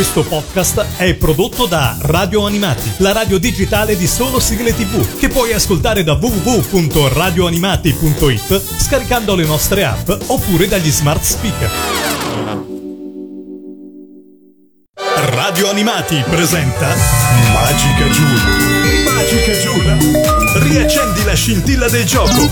Questo podcast è prodotto da Radio Animati, la radio digitale di solo sigle tv, che puoi ascoltare da www.radioanimati.it scaricando le nostre app oppure dagli smart speaker. Radio Animati presenta Magica Giula. Magica Giula. Riaccendi la scintilla del gioco.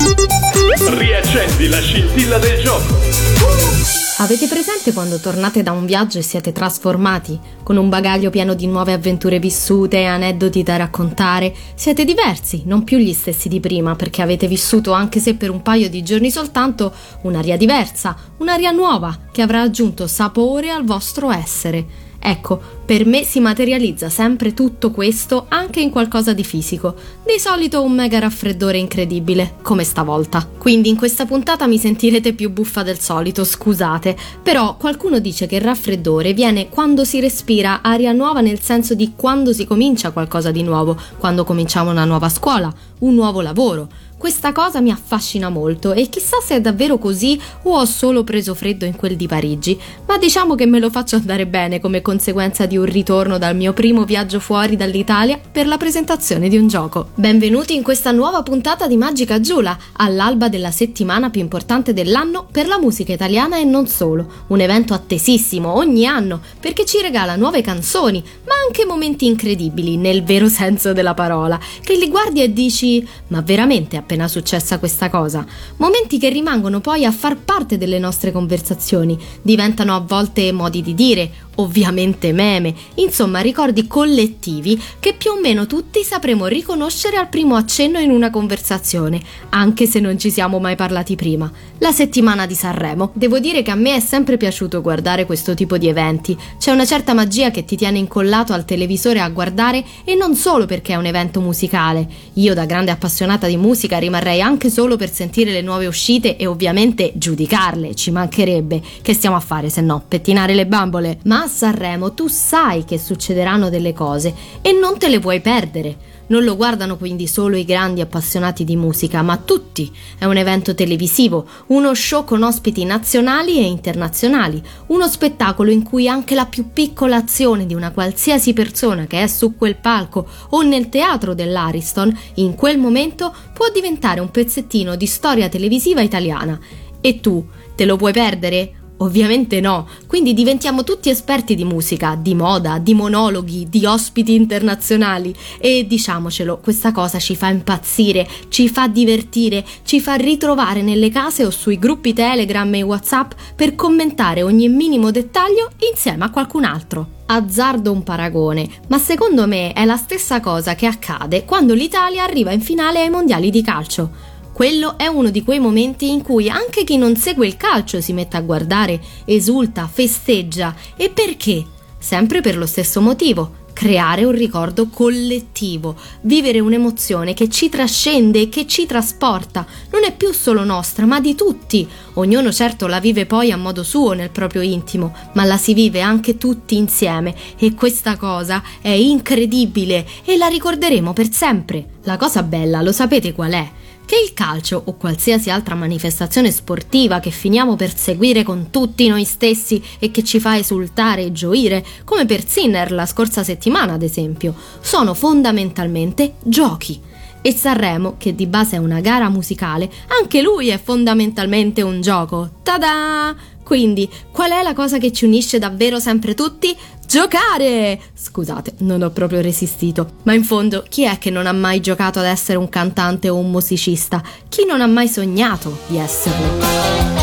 Riaccendi la scintilla del gioco. Avete presente quando tornate da un viaggio e siete trasformati, con un bagaglio pieno di nuove avventure vissute e aneddoti da raccontare? Siete diversi, non più gli stessi di prima, perché avete vissuto, anche se per un paio di giorni soltanto, un'aria diversa, un'aria nuova, che avrà aggiunto sapore al vostro essere. Ecco, per me si materializza sempre tutto questo anche in qualcosa di fisico. Di solito un mega raffreddore incredibile, come stavolta. Quindi in questa puntata mi sentirete più buffa del solito, scusate. Però qualcuno dice che il raffreddore viene quando si respira aria nuova nel senso di quando si comincia qualcosa di nuovo, quando cominciamo una nuova scuola, un nuovo lavoro questa cosa mi affascina molto e chissà se è davvero così o ho solo preso freddo in quel di Parigi, ma diciamo che me lo faccio andare bene come conseguenza di un ritorno dal mio primo viaggio fuori dall'Italia per la presentazione di un gioco. Benvenuti in questa nuova puntata di Magica Giula, all'alba della settimana più importante dell'anno per la musica italiana e non solo, un evento attesissimo ogni anno perché ci regala nuove canzoni, ma anche momenti incredibili nel vero senso della parola, che li guardi e dici ma veramente appena successa questa cosa. Momenti che rimangono poi a far parte delle nostre conversazioni, diventano a volte modi di dire, ovviamente meme, insomma ricordi collettivi che più o meno tutti sapremo riconoscere al primo accenno in una conversazione, anche se non ci siamo mai parlati prima. La settimana di Sanremo. Devo dire che a me è sempre piaciuto guardare questo tipo di eventi. C'è una certa magia che ti tiene incollato al televisore a guardare e non solo perché è un evento musicale. Io da grande appassionata di musica rimarrei anche solo per sentire le nuove uscite e ovviamente giudicarle, ci mancherebbe. Che stiamo a fare se no? Pettinare le bambole? Ma Sanremo tu sai che succederanno delle cose e non te le vuoi perdere. Non lo guardano quindi solo i grandi appassionati di musica, ma tutti. È un evento televisivo, uno show con ospiti nazionali e internazionali, uno spettacolo in cui anche la più piccola azione di una qualsiasi persona che è su quel palco o nel teatro dell'Ariston, in quel momento può diventare un pezzettino di storia televisiva italiana. E tu, te lo puoi perdere? Ovviamente no, quindi diventiamo tutti esperti di musica, di moda, di monologhi, di ospiti internazionali e diciamocelo, questa cosa ci fa impazzire, ci fa divertire, ci fa ritrovare nelle case o sui gruppi Telegram e WhatsApp per commentare ogni minimo dettaglio insieme a qualcun altro. Azzardo un paragone, ma secondo me è la stessa cosa che accade quando l'Italia arriva in finale ai mondiali di calcio. Quello è uno di quei momenti in cui anche chi non segue il calcio si mette a guardare, esulta, festeggia. E perché? Sempre per lo stesso motivo, creare un ricordo collettivo, vivere un'emozione che ci trascende e che ci trasporta, non è più solo nostra, ma di tutti. Ognuno certo la vive poi a modo suo nel proprio intimo, ma la si vive anche tutti insieme e questa cosa è incredibile e la ricorderemo per sempre. La cosa bella, lo sapete qual è? Che il calcio o qualsiasi altra manifestazione sportiva che finiamo per seguire con tutti noi stessi e che ci fa esultare e gioire, come per Sinner la scorsa settimana ad esempio, sono fondamentalmente giochi. E Sanremo, che di base è una gara musicale, anche lui è fondamentalmente un gioco. Tada! Quindi, qual è la cosa che ci unisce davvero sempre tutti? Giocare! Scusate, non ho proprio resistito. Ma in fondo, chi è che non ha mai giocato ad essere un cantante o un musicista? Chi non ha mai sognato di esserlo?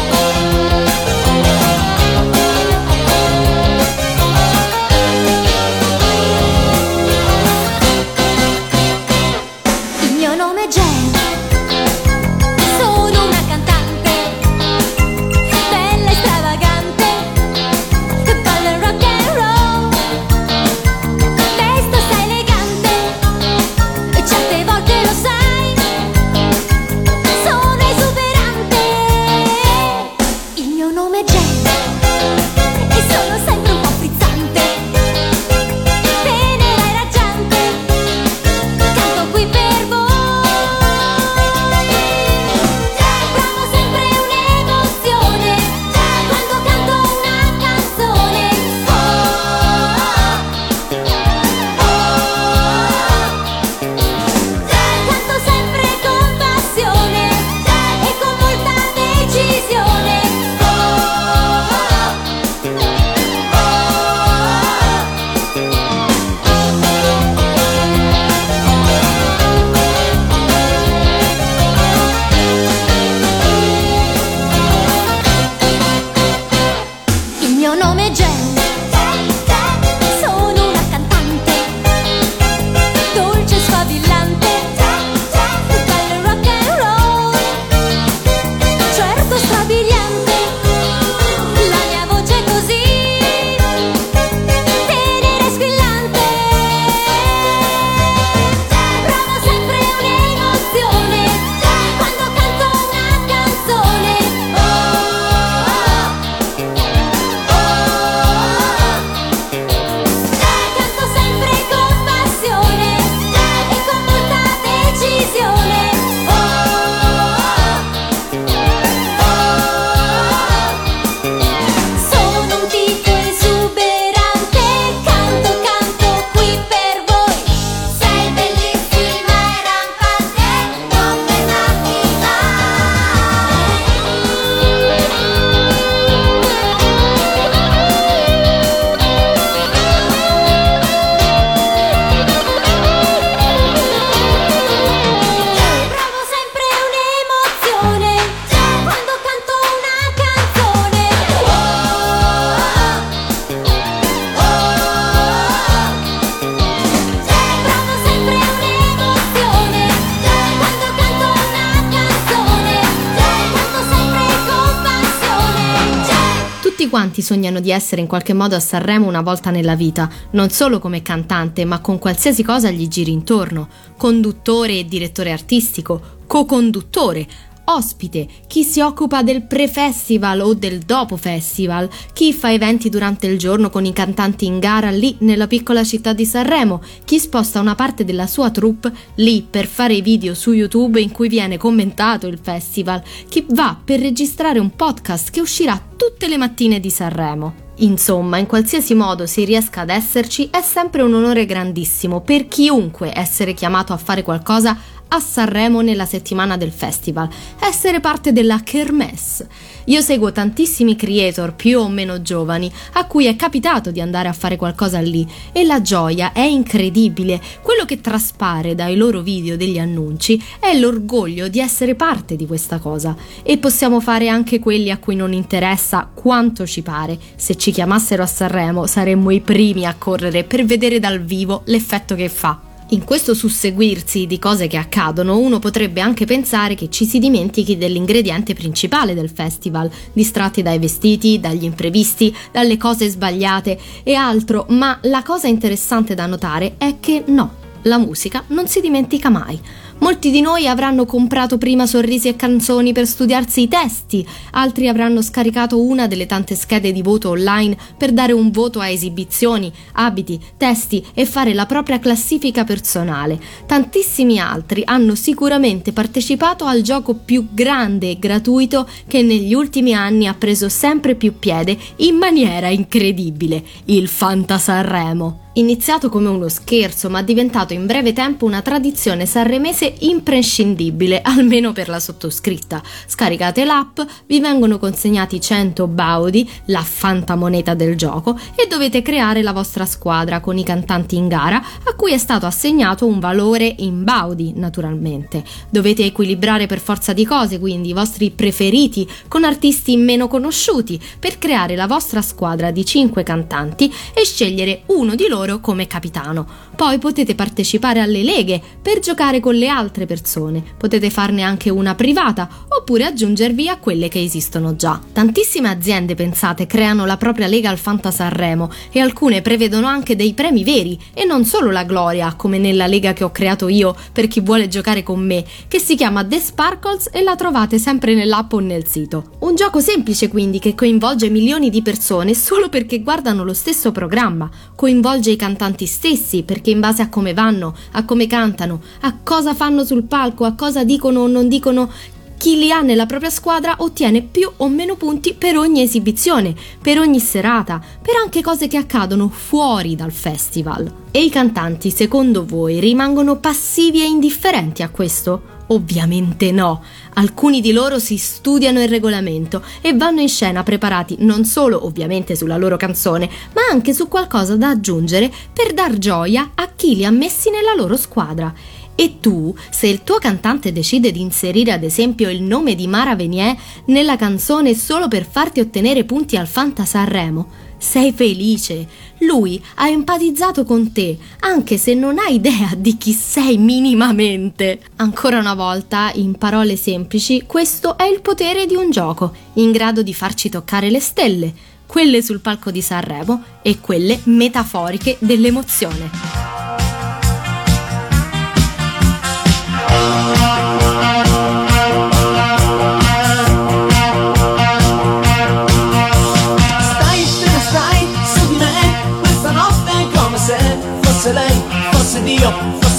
Sognano di essere in qualche modo a Sanremo una volta nella vita, non solo come cantante, ma con qualsiasi cosa gli giri intorno. Conduttore e direttore artistico, co-conduttore, ospite, chi si occupa del pre-festival o del dopo-festival, chi fa eventi durante il giorno con i cantanti in gara lì nella piccola città di Sanremo, chi sposta una parte della sua troupe lì per fare i video su YouTube in cui viene commentato il festival, chi va per registrare un podcast che uscirà tutte le mattine di Sanremo. Insomma, in qualsiasi modo si riesca ad esserci, è sempre un onore grandissimo per chiunque essere chiamato a fare qualcosa a Sanremo nella settimana del festival, essere parte della Kermesse. Io seguo tantissimi creator più o meno giovani a cui è capitato di andare a fare qualcosa lì e la gioia è incredibile. Quello che traspare dai loro video degli annunci è l'orgoglio di essere parte di questa cosa e possiamo fare anche quelli a cui non interessa quanto ci pare. Se ci chiamassero a Sanremo saremmo i primi a correre per vedere dal vivo l'effetto che fa. In questo susseguirsi di cose che accadono, uno potrebbe anche pensare che ci si dimentichi dell'ingrediente principale del festival, distratti dai vestiti, dagli imprevisti, dalle cose sbagliate e altro, ma la cosa interessante da notare è che no, la musica non si dimentica mai. Molti di noi avranno comprato prima sorrisi e canzoni per studiarsi i testi, altri avranno scaricato una delle tante schede di voto online per dare un voto a esibizioni, abiti, testi e fare la propria classifica personale. Tantissimi altri hanno sicuramente partecipato al gioco più grande e gratuito che negli ultimi anni ha preso sempre più piede in maniera incredibile, il Fantasarremo. Iniziato come uno scherzo, ma diventato in breve tempo una tradizione sanremese imprescindibile, almeno per la sottoscritta. Scaricate l'app, vi vengono consegnati 100 baudi, la fantamoneta del gioco, e dovete creare la vostra squadra con i cantanti in gara, a cui è stato assegnato un valore in baudi, naturalmente. Dovete equilibrare per forza di cose, quindi i vostri preferiti con artisti meno conosciuti, per creare la vostra squadra di 5 cantanti e scegliere uno di loro loro come capitano. Poi potete partecipare alle leghe per giocare con le altre persone. Potete farne anche una privata oppure aggiungervi a quelle che esistono già. Tantissime aziende, pensate, creano la propria lega al Fanta Sanremo e alcune prevedono anche dei premi veri e non solo la gloria, come nella lega che ho creato io per chi vuole giocare con me, che si chiama The Sparkles e la trovate sempre nell'app o nel sito. Un gioco semplice quindi che coinvolge milioni di persone solo perché guardano lo stesso programma, coinvolge i cantanti stessi, perché in base a come vanno, a come cantano, a cosa fanno sul palco, a cosa dicono o non dicono, chi li ha nella propria squadra ottiene più o meno punti per ogni esibizione, per ogni serata, per anche cose che accadono fuori dal festival. E i cantanti, secondo voi, rimangono passivi e indifferenti a questo? Ovviamente no. Alcuni di loro si studiano il regolamento e vanno in scena preparati non solo ovviamente sulla loro canzone, ma anche su qualcosa da aggiungere per dar gioia a chi li ha messi nella loro squadra. E tu, se il tuo cantante decide di inserire ad esempio il nome di Mara Venier nella canzone solo per farti ottenere punti al Fanta Sanremo, sei felice. Lui ha empatizzato con te, anche se non hai idea di chi sei minimamente. Ancora una volta, in parole semplici, questo è il potere di un gioco, in grado di farci toccare le stelle, quelle sul palco di Sanremo e quelle metaforiche dell'emozione.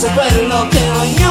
superloqueo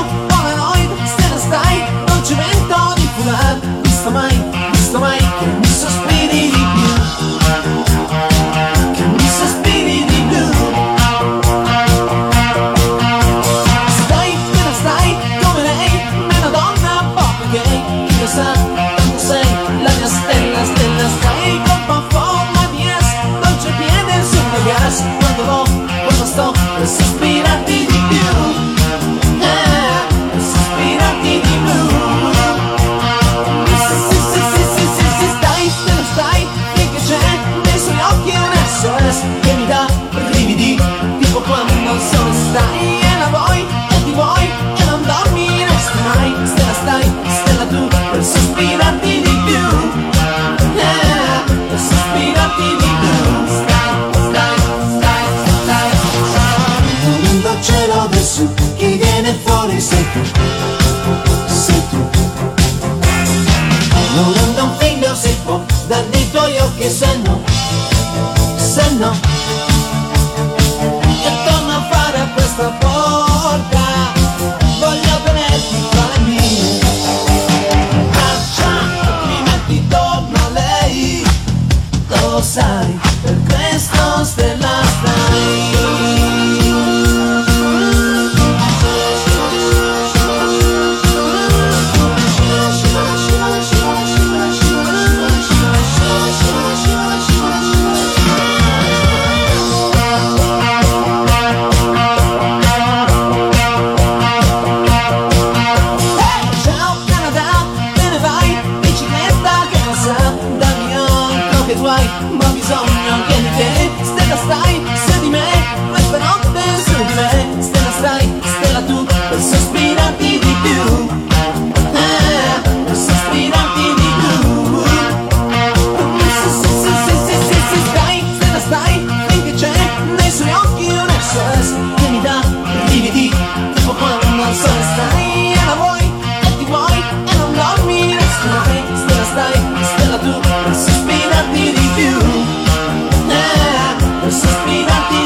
es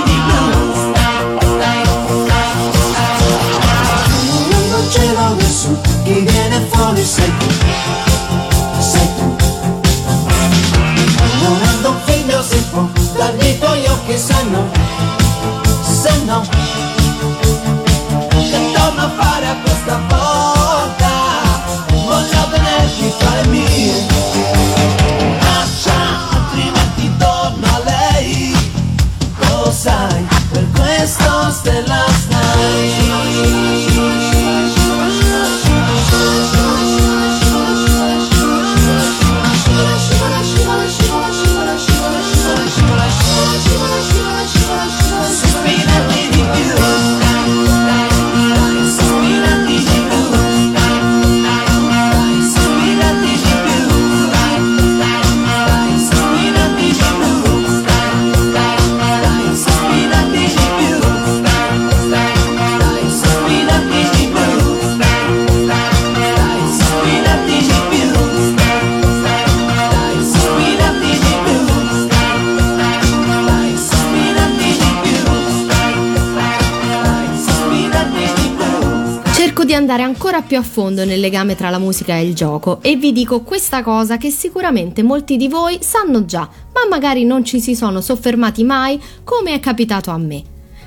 più a fondo nel legame tra la musica e il gioco e vi dico questa cosa che sicuramente molti di voi sanno già, ma magari non ci si sono soffermati mai come è capitato a me.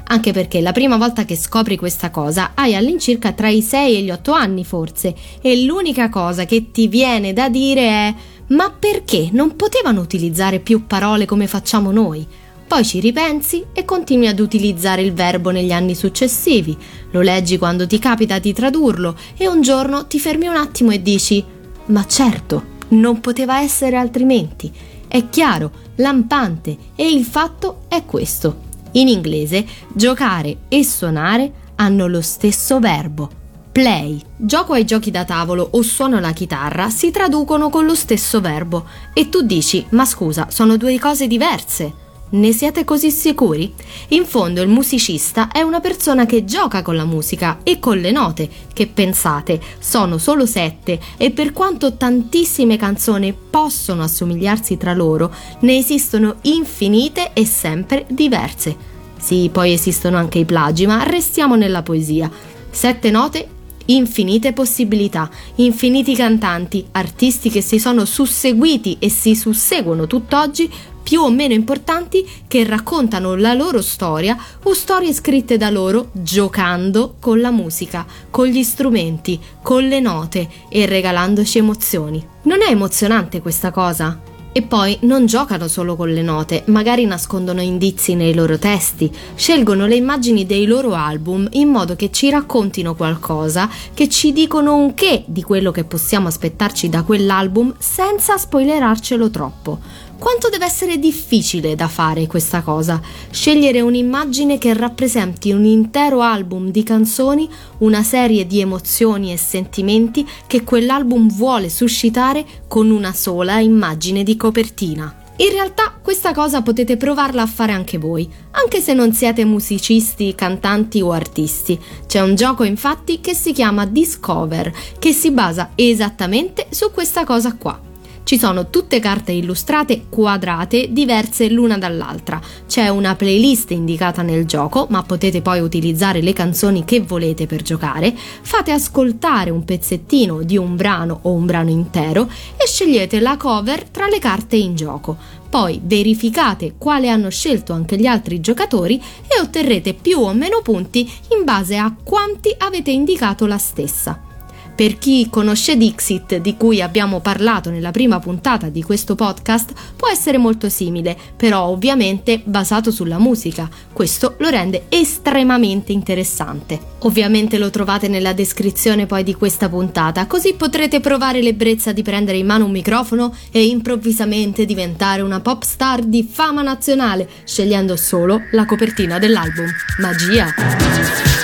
Anche perché la prima volta che scopri questa cosa hai all'incirca tra i 6 e gli 8 anni forse e l'unica cosa che ti viene da dire è ma perché non potevano utilizzare più parole come facciamo noi? Poi ci ripensi e continui ad utilizzare il verbo negli anni successivi, lo leggi quando ti capita di tradurlo e un giorno ti fermi un attimo e dici Ma certo, non poteva essere altrimenti. È chiaro, lampante e il fatto è questo. In inglese, giocare e suonare hanno lo stesso verbo. Play, gioco ai giochi da tavolo o suono la chitarra si traducono con lo stesso verbo e tu dici ma scusa, sono due cose diverse. Ne siete così sicuri? In fondo il musicista è una persona che gioca con la musica e con le note, che pensate sono solo sette e per quanto tantissime canzoni possono assomigliarsi tra loro, ne esistono infinite e sempre diverse. Sì, poi esistono anche i plagi, ma restiamo nella poesia. Sette note Infinite possibilità, infiniti cantanti, artisti che si sono susseguiti e si susseguono tutt'oggi, più o meno importanti, che raccontano la loro storia o storie scritte da loro giocando con la musica, con gli strumenti, con le note e regalandoci emozioni. Non è emozionante questa cosa? E poi non giocano solo con le note, magari nascondono indizi nei loro testi, scelgono le immagini dei loro album in modo che ci raccontino qualcosa, che ci dicono un che di quello che possiamo aspettarci da quell'album senza spoilerarcelo troppo. Quanto deve essere difficile da fare questa cosa? Scegliere un'immagine che rappresenti un intero album di canzoni, una serie di emozioni e sentimenti che quell'album vuole suscitare con una sola immagine di copertina. In realtà questa cosa potete provarla a fare anche voi, anche se non siete musicisti, cantanti o artisti. C'è un gioco infatti che si chiama Discover, che si basa esattamente su questa cosa qua. Ci sono tutte carte illustrate quadrate diverse l'una dall'altra. C'è una playlist indicata nel gioco, ma potete poi utilizzare le canzoni che volete per giocare. Fate ascoltare un pezzettino di un brano o un brano intero e scegliete la cover tra le carte in gioco. Poi verificate quale hanno scelto anche gli altri giocatori e otterrete più o meno punti in base a quanti avete indicato la stessa. Per chi conosce Dixit, di cui abbiamo parlato nella prima puntata di questo podcast, può essere molto simile, però ovviamente basato sulla musica. Questo lo rende estremamente interessante. Ovviamente lo trovate nella descrizione poi di questa puntata, così potrete provare l'ebbrezza di prendere in mano un microfono e improvvisamente diventare una pop star di fama nazionale, scegliendo solo la copertina dell'album. Magia!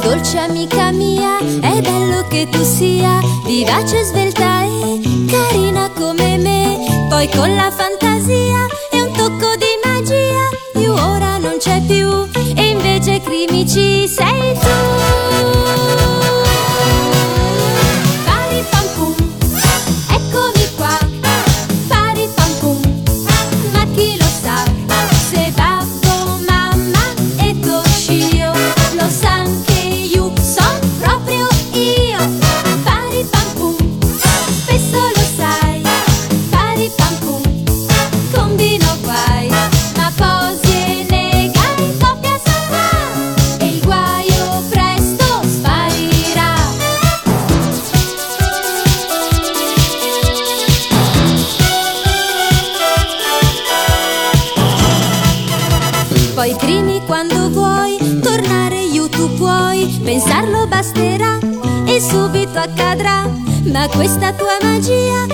Dolce amica mia, è bello che tu sia vivace, svelta e carina come me. Poi con la fantasia Pensarlo basterà e subito accadrà. Ma questa tua magia,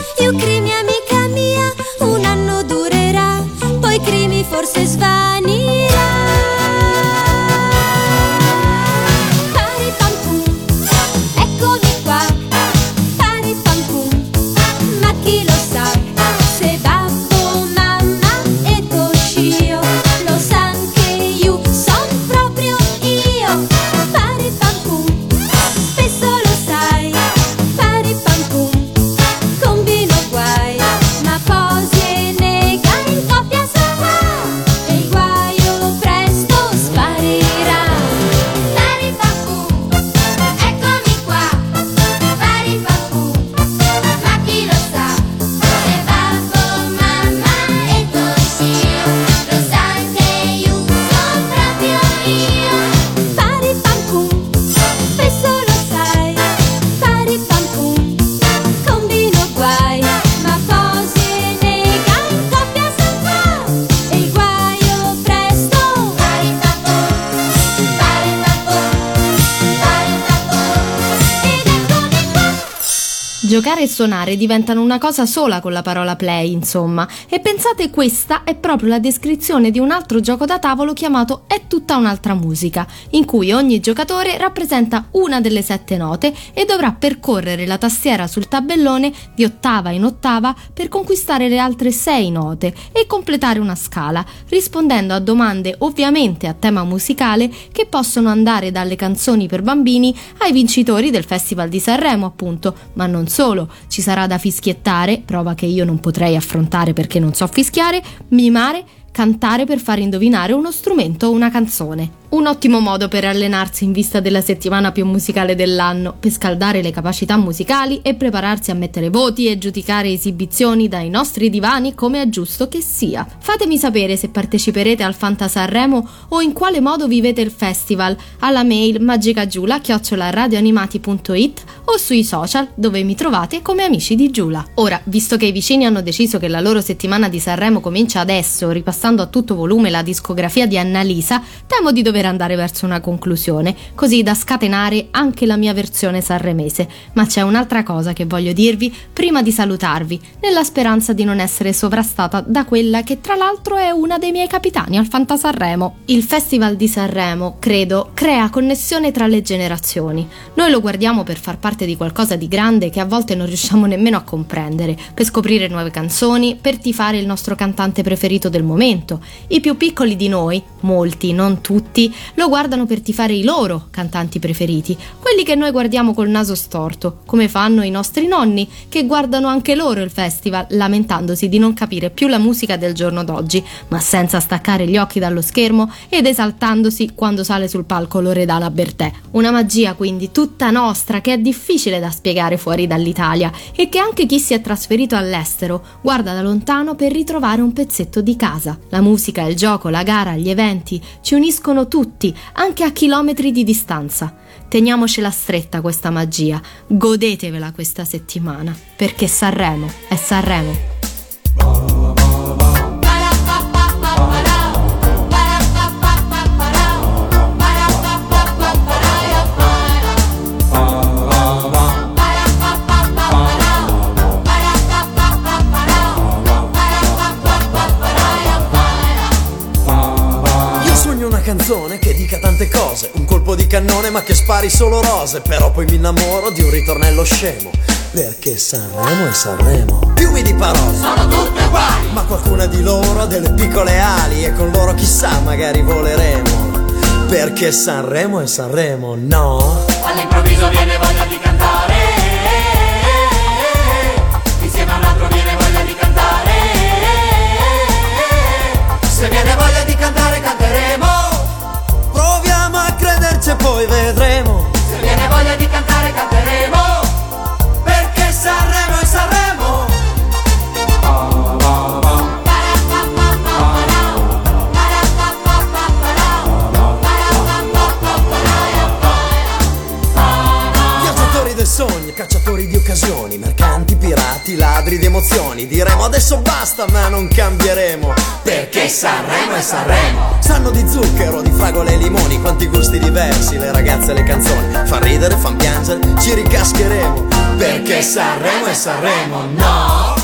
e suonare diventano una cosa sola con la parola play, insomma, e pensate questa è proprio la descrizione di un altro gioco da tavolo chiamato È tutta un'altra musica, in cui ogni giocatore rappresenta una delle sette note e dovrà percorrere la tastiera sul tabellone di ottava in ottava per conquistare le altre sei note e completare una scala, rispondendo a domande ovviamente a tema musicale che possono andare dalle canzoni per bambini ai vincitori del Festival di Sanremo, appunto, ma non solo, ci sarà da fischiettare, prova che io non potrei affrontare perché non so fischiare, mimare, cantare per far indovinare uno strumento o una canzone. Un ottimo modo per allenarsi in vista della settimana più musicale dell'anno, per scaldare le capacità musicali e prepararsi a mettere voti e giudicare esibizioni dai nostri divani come è giusto che sia. Fatemi sapere se parteciperete al Fanta Sanremo o in quale modo vivete il festival alla mail magicagiula@radioanimati.it o sui social dove mi trovate come amici di Giula. Ora, visto che i vicini hanno deciso che la loro settimana di Sanremo comincia adesso, ripassando a tutto volume la discografia di Annalisa, temo di dover andare verso una conclusione, così da scatenare anche la mia versione sanremese. Ma c'è un'altra cosa che voglio dirvi prima di salutarvi, nella speranza di non essere sovrastata da quella che tra l'altro è una dei miei capitani al Fanta Sanremo. Il Festival di Sanremo, credo, crea connessione tra le generazioni. Noi lo guardiamo per far parte di qualcosa di grande che a volte non riusciamo nemmeno a comprendere, per scoprire nuove canzoni, per tifare il nostro cantante preferito del momento. I più piccoli di noi, molti, non tutti, lo guardano per tifare i loro cantanti preferiti, quelli che noi guardiamo col naso storto, come fanno i nostri nonni, che guardano anche loro il festival, lamentandosi di non capire più la musica del giorno d'oggi, ma senza staccare gli occhi dallo schermo ed esaltandosi quando sale sul palco Loredana Bertè. Una magia quindi tutta nostra che è difficile da spiegare fuori dall'Italia e che anche chi si è trasferito all'estero guarda da lontano per ritrovare un pezzetto di casa. La musica, il gioco, la gara, gli eventi ci uniscono tutti, anche a chilometri di distanza. Teniamocela stretta questa magia, godetevela questa settimana, perché Sanremo è Sanremo. Cannone ma che spari solo rose, però poi mi innamoro di un ritornello scemo, perché Sanremo è Sanremo. Fiumi di parole, sono tutte uguali, ma qualcuna di loro ha delle piccole ali e con loro chissà magari voleremo, perché Sanremo è Sanremo, no? All'improvviso viene voglia di cantare a crederci e poi vedremo. Se viene voglia di cantare canteremo Perché Sanremo è Sanremo Viaggiatori del sogni, cacciatori di occasioni, mercanti, pirati, ladri di emozioni. Diremo adesso basta, ma non cambieremo. Sanremo è Sanremo. Sanno di zucchero, di fragole e limoni, quanti gusti diversi, le ragazze e le canzoni. Fan ridere, fan piangere, ci ricascheremo. Perché Sanremo è Sanremo, no!